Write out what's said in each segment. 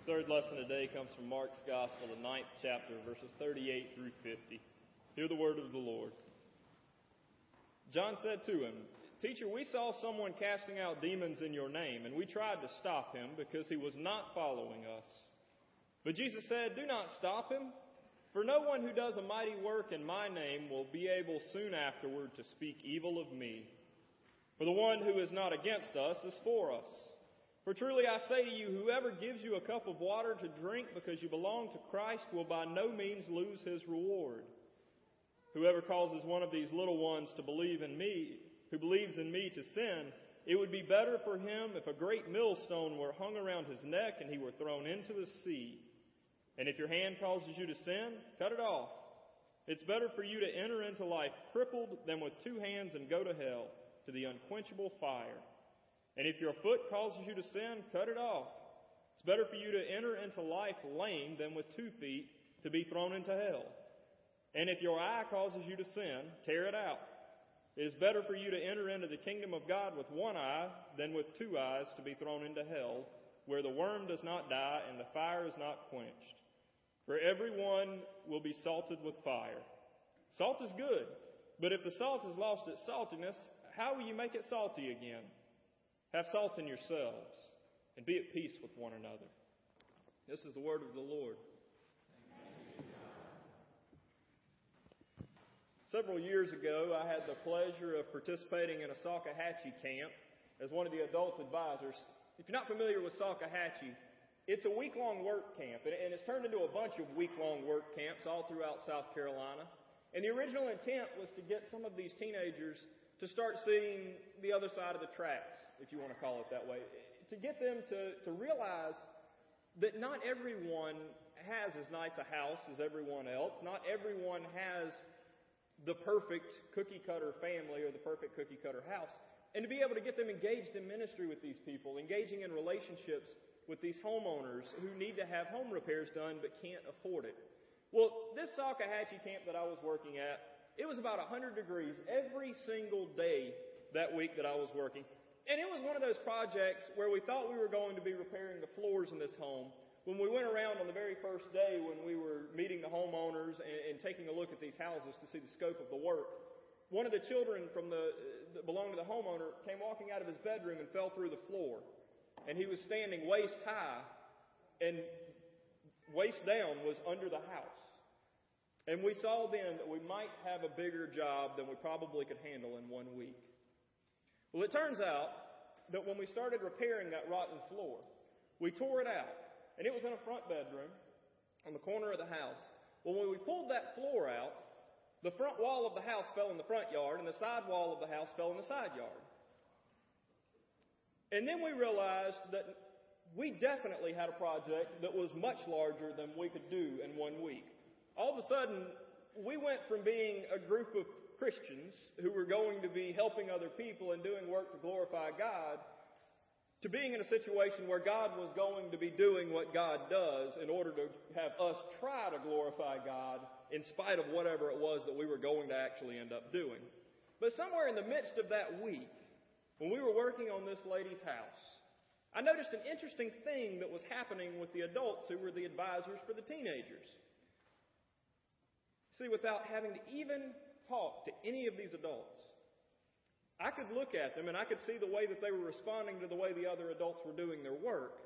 The third lesson today comes from Mark's Gospel, the ninth chapter, verses 38 through 50. Hear the word of the Lord. John said to him, Teacher, we saw someone casting out demons in your name, and we tried to stop him because he was not following us. But Jesus said, Do not stop him, for no one who does a mighty work in my name will be able soon afterward to speak evil of me. For the one who is not against us is for us. For truly I say to you, whoever gives you a cup of water to drink because you belong to Christ will by no means lose his reward. Whoever causes one of these little ones to believe in me, who believes in me to sin, it would be better for him if a great millstone were hung around his neck and he were thrown into the sea. And if your hand causes you to sin, cut it off. It's better for you to enter into life crippled than with two hands and go to hell, to the unquenchable fire. And if your foot causes you to sin, cut it off. It's better for you to enter into life lame than with two feet to be thrown into hell. And if your eye causes you to sin, tear it out. It is better for you to enter into the kingdom of God with one eye than with two eyes to be thrown into hell, where the worm does not die and the fire is not quenched. For everyone will be salted with fire. Salt is good, but if the salt has lost its saltiness, how will you make it salty again? Have salt in yourselves, and be at peace with one another. This is the word of the Lord. Several years ago, I had the pleasure of participating in a Salkehatchie camp as one of the adult advisors. If you're not familiar with Salkehatchie, it's a week long work camp, and it's turned into a bunch of week long work camps all throughout South Carolina. And the original intent was to get some of these teenagers to start seeing the other side of the tracks, if you want to call it that way, to get them to, to realize that not everyone has as nice a house as everyone else. Not everyone has the perfect cookie cutter family or the perfect cookie cutter house. And to be able to get them engaged in ministry with these people, engaging in relationships with these homeowners who need to have home repairs done but can't afford it. Well, this Salkehatchie camp that I was working at, it was about 100 degrees every single day that week that I was working. And it was one of those projects where we thought we were going to be repairing the floors in this home. When we went around on the very first day when we were meeting the homeowners and, and taking a look at these houses to see the scope of the work, one of the children from the that belonged to the homeowner came walking out of his bedroom and fell through the floor. And he was standing waist high and waist down was under the house. And we saw then that we might have a bigger job than we probably could handle in one week. Well, it turns out that when we started repairing that rotten floor, we tore it out. And it was in a front bedroom on the corner of the house. Well, when we pulled that floor out, the front wall of the house fell in the front yard, and the side wall of the house fell in the side yard. And then we realized that we definitely had a project that was much larger than we could do in one week all of a sudden, we went from being a group of Christians who were going to be helping other people and doing work to glorify God to being in a situation where God was going to be doing what God does in order to have us try to glorify God in spite of whatever it was that we were going to actually end up doing. But somewhere in the midst of that week, when we were working on this lady's house, I noticed an interesting thing that was happening with the adults who were the advisors for the teenagers. See, without having to even talk to any of these adults, I could look at them and I could see the way that they were responding to the way the other adults were doing their work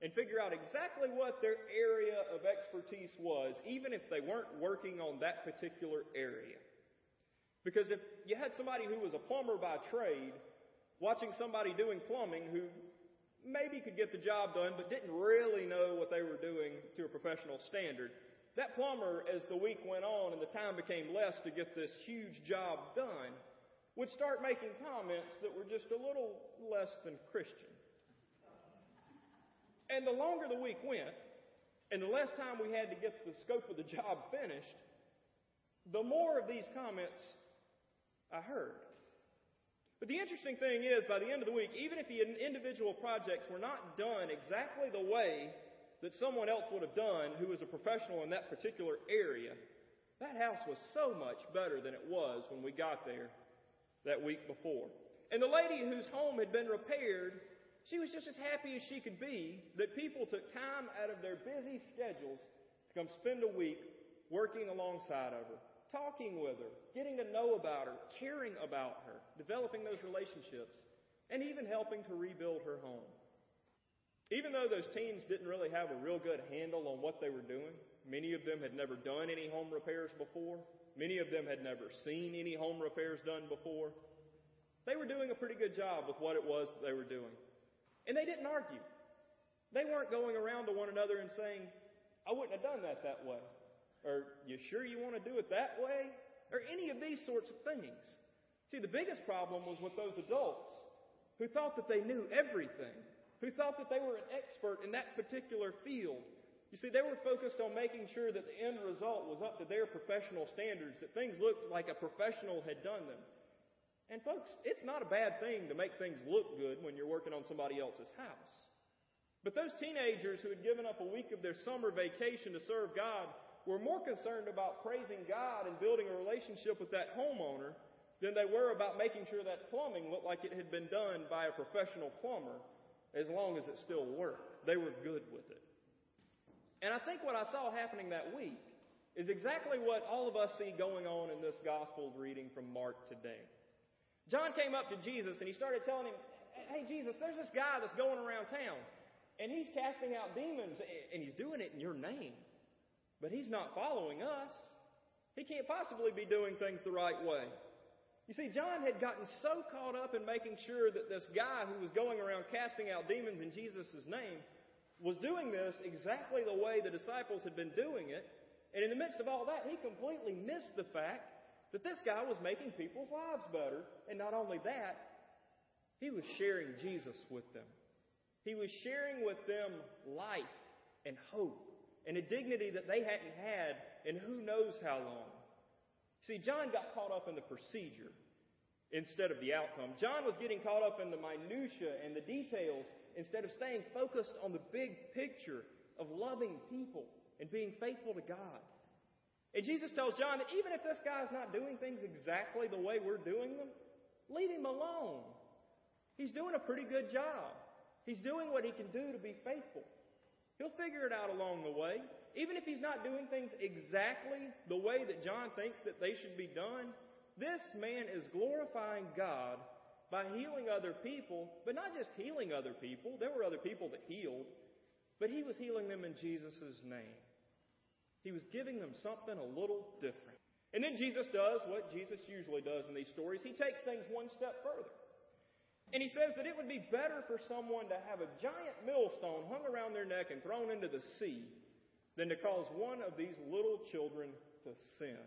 and figure out exactly what their area of expertise was, even if they weren't working on that particular area. Because if you had somebody who was a plumber by trade watching somebody doing plumbing who maybe could get the job done but didn't really know what they were doing to a professional standard, that plumber, as the week went on and the time became less to get this huge job done, would start making comments that were just a little less than Christian. And the longer the week went, and the less time we had to get the scope of the job finished, the more of these comments I heard. But the interesting thing is, by the end of the week, even if the individual projects were not done exactly the way that someone else would have done who was a professional in that particular area, that house was so much better than it was when we got there that week before. And the lady whose home had been repaired she was just as happy as she could be that people took time out of their busy schedules to come spend a week working alongside of her, talking with her, getting to know about her, caring about her, developing those relationships, and even helping to rebuild her home. Even though those teens didn't really have a real good handle on what they were doing, many of them had never done any home repairs before, many of them had never seen any home repairs done before, they were doing a pretty good job with what it was that they were doing. And they didn't argue. They weren't going around to one another and saying, I wouldn't have done that that way. Or, you sure you want to do it that way? Or any of these sorts of things. See, the biggest problem was with those adults who thought that they knew everything, who thought that they were an expert in that particular field. You see, they were focused on making sure that the end result was up to their professional standards, that things looked like a professional had done them. And folks, it's not a bad thing to make things look good when you're working on somebody else's house. But those teenagers who had given up a week of their summer vacation to serve God were more concerned about praising God and building a relationship with that homeowner than they were about making sure that plumbing looked like it had been done by a professional plumber as long as it still worked. They were good with it. And I think what I saw happening that week is exactly what all of us see going on in this gospel reading from Mark today. John came up to Jesus and he started telling him, Hey, Jesus, there's this guy that's going around town and he's casting out demons and he's doing it in your name. But he's not following us. He can't possibly be doing things the right way. You see, John had gotten so caught up in making sure that this guy who was going around casting out demons in Jesus' name was doing this exactly the way the disciples had been doing it. And in the midst of all that, he completely missed the fact that this guy was making people's lives better. And not only that, he was sharing Jesus with them. He was sharing with them life and hope and a dignity that they hadn't had in who knows how long. See, John got caught up in the procedure instead of the outcome. John was getting caught up in the minutiae and the details instead of staying focused on the big picture of loving people and being faithful to God. And Jesus tells John that even if this guy's not doing things exactly the way we're doing them, leave him alone. He's doing a pretty good job. He's doing what he can do to be faithful. He'll figure it out along the way. Even if he's not doing things exactly the way that John thinks that they should be done, this man is glorifying God by healing other people, but not just healing other people. There were other people that healed, but he was healing them in Jesus' name. He was giving them something a little different. And then Jesus does what Jesus usually does in these stories. He takes things one step further. And he says that it would be better for someone to have a giant millstone hung around their neck and thrown into the sea than to cause one of these little children to sin.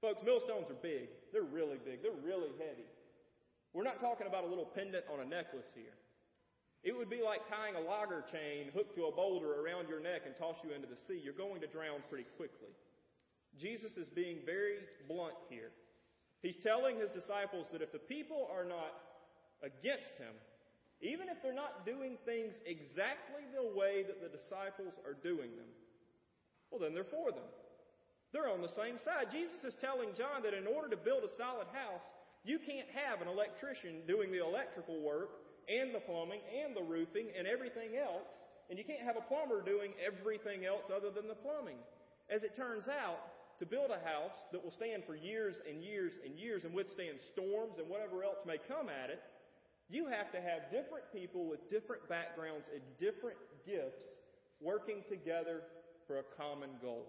Folks, millstones are big. They're really big. They're really heavy. We're not talking about a little pendant on a necklace here. It would be like tying a logger chain hooked to a boulder around your neck and toss you into the sea. You're going to drown pretty quickly. Jesus is being very blunt here. He's telling his disciples that if the people are not against him, even if they're not doing things exactly the way that the disciples are doing them, well, then they're for them. They're on the same side. Jesus is telling John that in order to build a solid house, you can't have an electrician doing the electrical work and the plumbing and the roofing and everything else. And you can't have a plumber doing everything else other than the plumbing. As it turns out, to build a house that will stand for years and years and years and withstand storms and whatever else may come at it, you have to have different people with different backgrounds and different gifts working together for a common goal.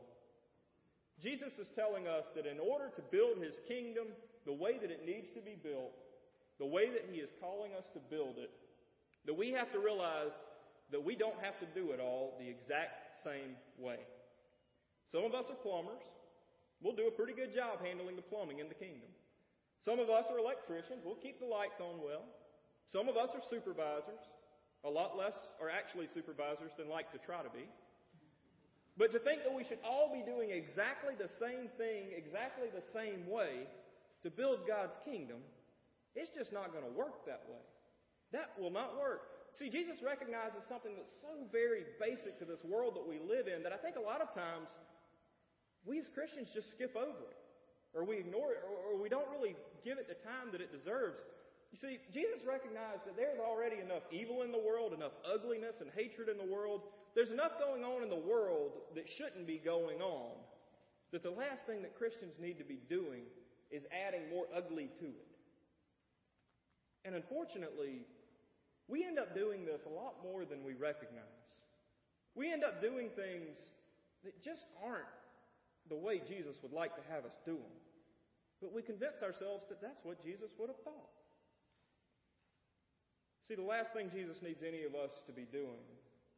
Jesus is telling us that in order to build his kingdom the way that it needs to be built, the way that He is calling us to build it, that we have to realize that we don't have to do it all the exact same way. Some of us are plumbers. We'll do a pretty good job handling the plumbing in the kingdom. Some of us are electricians. We'll keep the lights on well. Some of us are supervisors. A lot less are actually supervisors than like to try to be. But to think that we should all be doing exactly the same thing, exactly the same way to build God's kingdom it's just not going to work that way. That will not work. See, Jesus recognizes something that's so very basic to this world that we live in that I think a lot of times we as Christians just skip over it, or we ignore it, or, we don't really give it the time that it deserves. You see, Jesus recognized that there's already enough evil in the world, enough ugliness and hatred in the world. There's enough going on in the world that shouldn't be going on. That the last thing that Christians need to be doing is adding more ugly to it. And unfortunately, we end up doing this a lot more than we recognize. We end up doing things that just aren't the way Jesus would like to have us do them. But we convince ourselves that that's what Jesus would have thought. See, the last thing Jesus needs any of us to be doing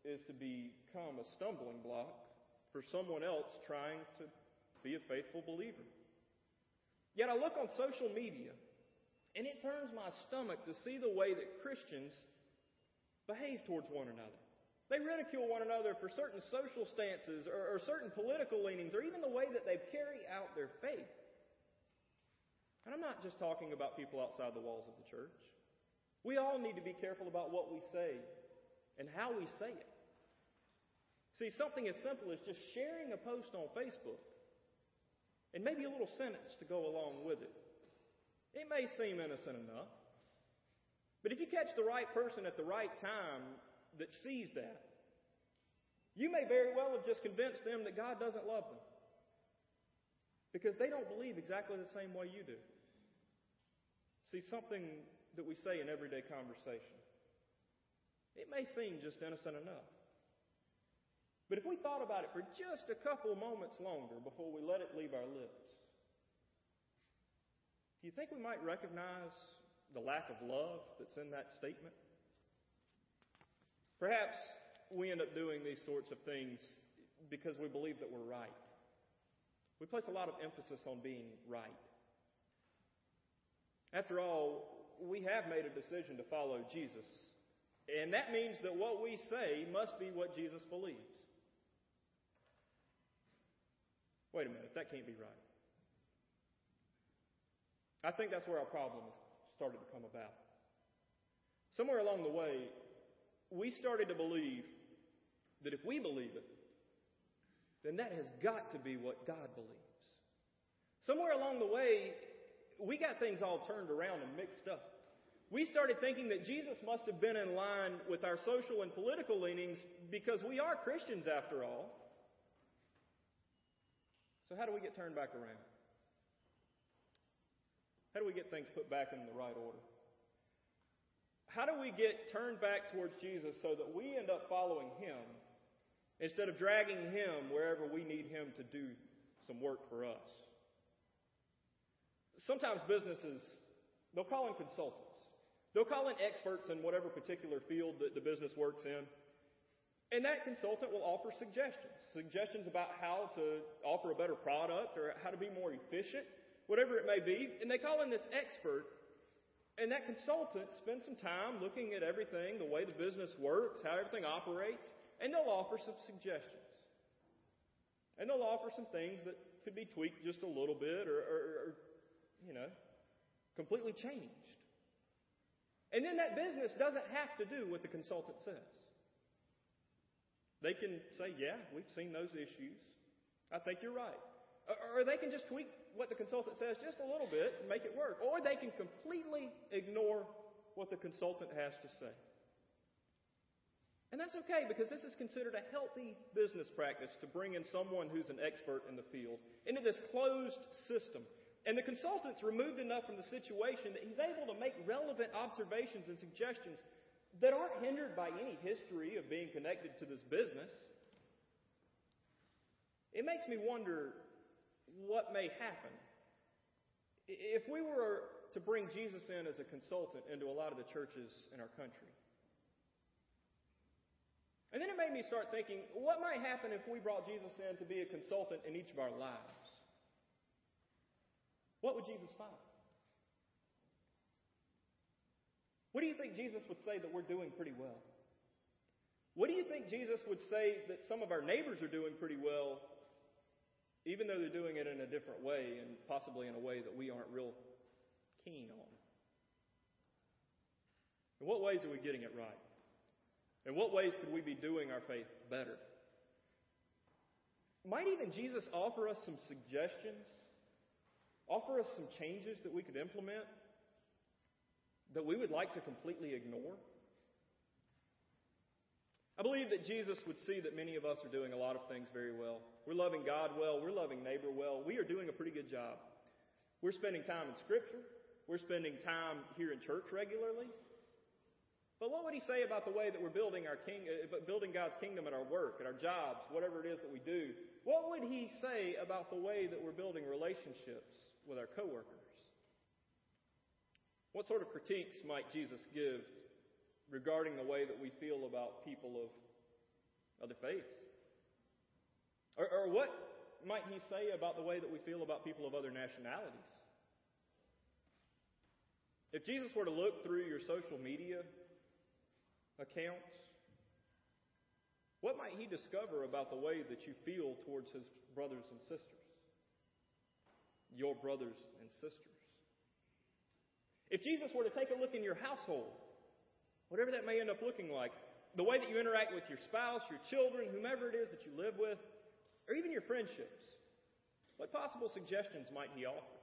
is to become a stumbling block for someone else trying to be a faithful believer. Yet I look on social media, and it turns my stomach to see the way that Christians behave towards one another. They ridicule one another for certain social stances or, or certain political leanings or even the way that they carry out their faith. And I'm not just talking about people outside the walls of the church. We all need to be careful about what we say and how we say it. See, something as simple as just sharing a post on Facebook and maybe a little sentence to go along with it. It may seem innocent enough, but if you catch the right person at the right time that sees that, you may very well have just convinced them that God doesn't love them because they don't believe exactly the same way you do. See, something that we say in everyday conversation. It may seem just innocent enough. But if we thought about it for just a couple moments longer before we let it leave our lips, do you think we might recognize the lack of love that's in that statement? Perhaps we end up doing these sorts of things because we believe that we're right. We place a lot of emphasis on being right. After all, we have made a decision to follow Jesus. And that means that what we say must be what Jesus believes. Wait a minute, that can't be right. I think that's where our problems started to come about. Somewhere along the way, we started to believe that if we believe it, then that has got to be what God believes. Somewhere along the way, we got things all turned around and mixed up. We started thinking that Jesus must have been in line with our social and political leanings because we are Christians after all. So, how do we get turned back around? How do we get things put back in the right order? How do we get turned back towards Jesus so that we end up following Him instead of dragging Him wherever we need Him to do some work for us? Sometimes businesses, they'll call in consultants. They'll call in experts in whatever particular field that the business works in. And that consultant will offer suggestions. Suggestions about how to offer a better product or how to be more efficient, whatever it may be. And they call in this expert. And that consultant spends some time looking at everything, the way the business works, how everything operates, and they'll offer some suggestions. And they'll offer some things that could be tweaked just a little bit or, or, or you know, completely changed. And then that business doesn't have to do what the consultant says. They can say, yeah, we've seen those issues. I think you're right. Or, they can just tweak what the consultant says just a little bit and make it work. Or they can completely ignore what the consultant has to say. And that's okay because this is considered a healthy business practice to bring in someone who's an expert in the field into this closed system and the consultant's removed enough from the situation that he's able to make relevant observations and suggestions that aren't hindered by any history of being connected to this business. It makes me wonder what may happen if we were to bring Jesus in as a consultant into a lot of the churches in our country. And then it made me start thinking, what might happen if we brought Jesus in to be a consultant in each of our lives? What would Jesus find? What do you think Jesus would say that we're doing pretty well? What do you think Jesus would say that some of our neighbors are doing pretty well, even though they're doing it in a different way and possibly in a way that we aren't real keen on? In what ways are we getting it right? In what ways could we be doing our faith better? Might even Jesus offer us some suggestions offer us some changes that we could implement. That we would like to completely ignore? I believe that Jesus would see that many of us are doing a lot of things very well. We're loving God well. We're loving neighbor well. We are doing a pretty good job. We're spending time in Scripture. We're spending time here in church regularly. But what would he say about the way that we're building our king, uh, building God's kingdom at our work, at our jobs, whatever it is that we do? What would he say about the way that we're building relationships with our coworkers? What sort of critiques might Jesus give regarding the way that we feel about people of other faiths? Or, or what might he say about the way that we feel about people of other nationalities? If Jesus were to look through your social media accounts, what might he discover about the way that you feel towards his brothers and sisters? Your brothers and sisters. If Jesus were to take a look in your household, whatever that may end up looking like, the way that you interact with your spouse, your children, whomever it is that you live with, or even your friendships, what possible suggestions might he offer?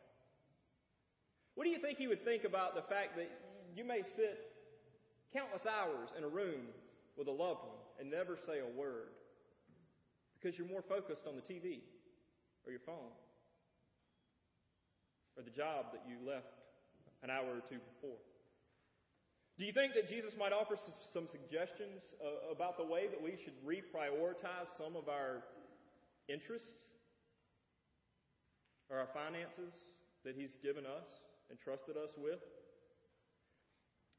What do you think he would think about the fact that you may sit countless hours in a room with a loved one and never say a word because you're more focused on the TV or your phone or the job that you left an hour or two before? Do you think that Jesus might offer some suggestions uh, about the way that we should reprioritize some of our interests or our finances that He's given us and trusted us with?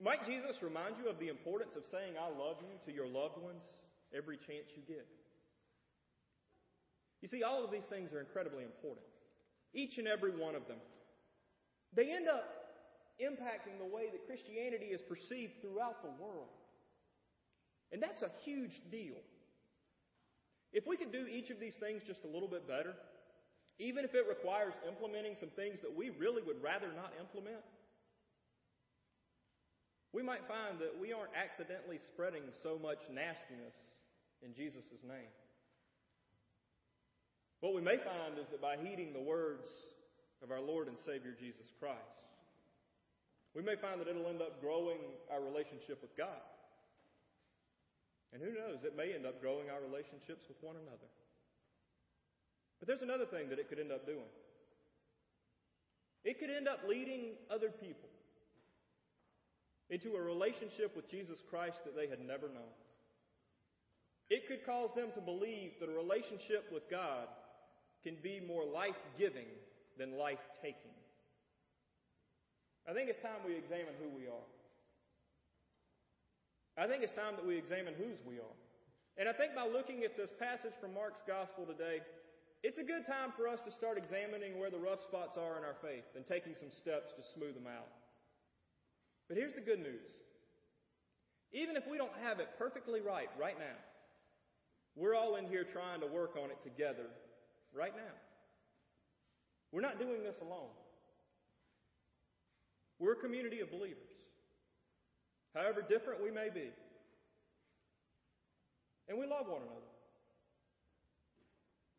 Might Jesus remind you of the importance of saying, I love you to your loved ones every chance you get? You see, all of these things are incredibly important. Each and every one of them. They end up impacting the way that Christianity is perceived throughout the world. And that's a huge deal. If we could do each of these things just a little bit better, even if it requires implementing some things that we really would rather not implement, we might find that we aren't accidentally spreading so much nastiness in Jesus' name. What we may find is that by heeding the words of our Lord and Savior Jesus Christ, we may find that it'll end up growing our relationship with God. And who knows, it may end up growing our relationships with one another. But there's another thing that it could end up doing. It could end up leading other people into a relationship with Jesus Christ that they had never known. It could cause them to believe that a relationship with God can be more life giving than life taking. I think it's time we examine who we are. I think it's time that we examine whose we are. And I think by looking at this passage from Mark's gospel today, it's a good time for us to start examining where the rough spots are in our faith and taking some steps to smooth them out. But here's the good news. Even if we don't have it perfectly right right now, we're all in here trying to work on it together right now. We're not doing this alone. We're a community of believers, however different we may be. And we love one another.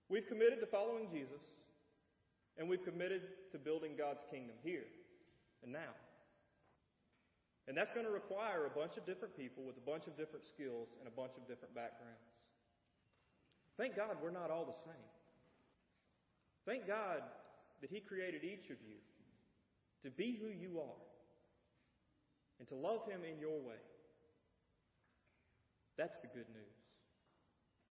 We've committed to following Jesus, and we've committed to building God's kingdom here and now. And that's going to require a bunch of different people with a bunch of different skills and a bunch of different backgrounds. Thank God we're not all the same. Thank God that He created each of you to be who you are and to love Him in your way. That's the good news.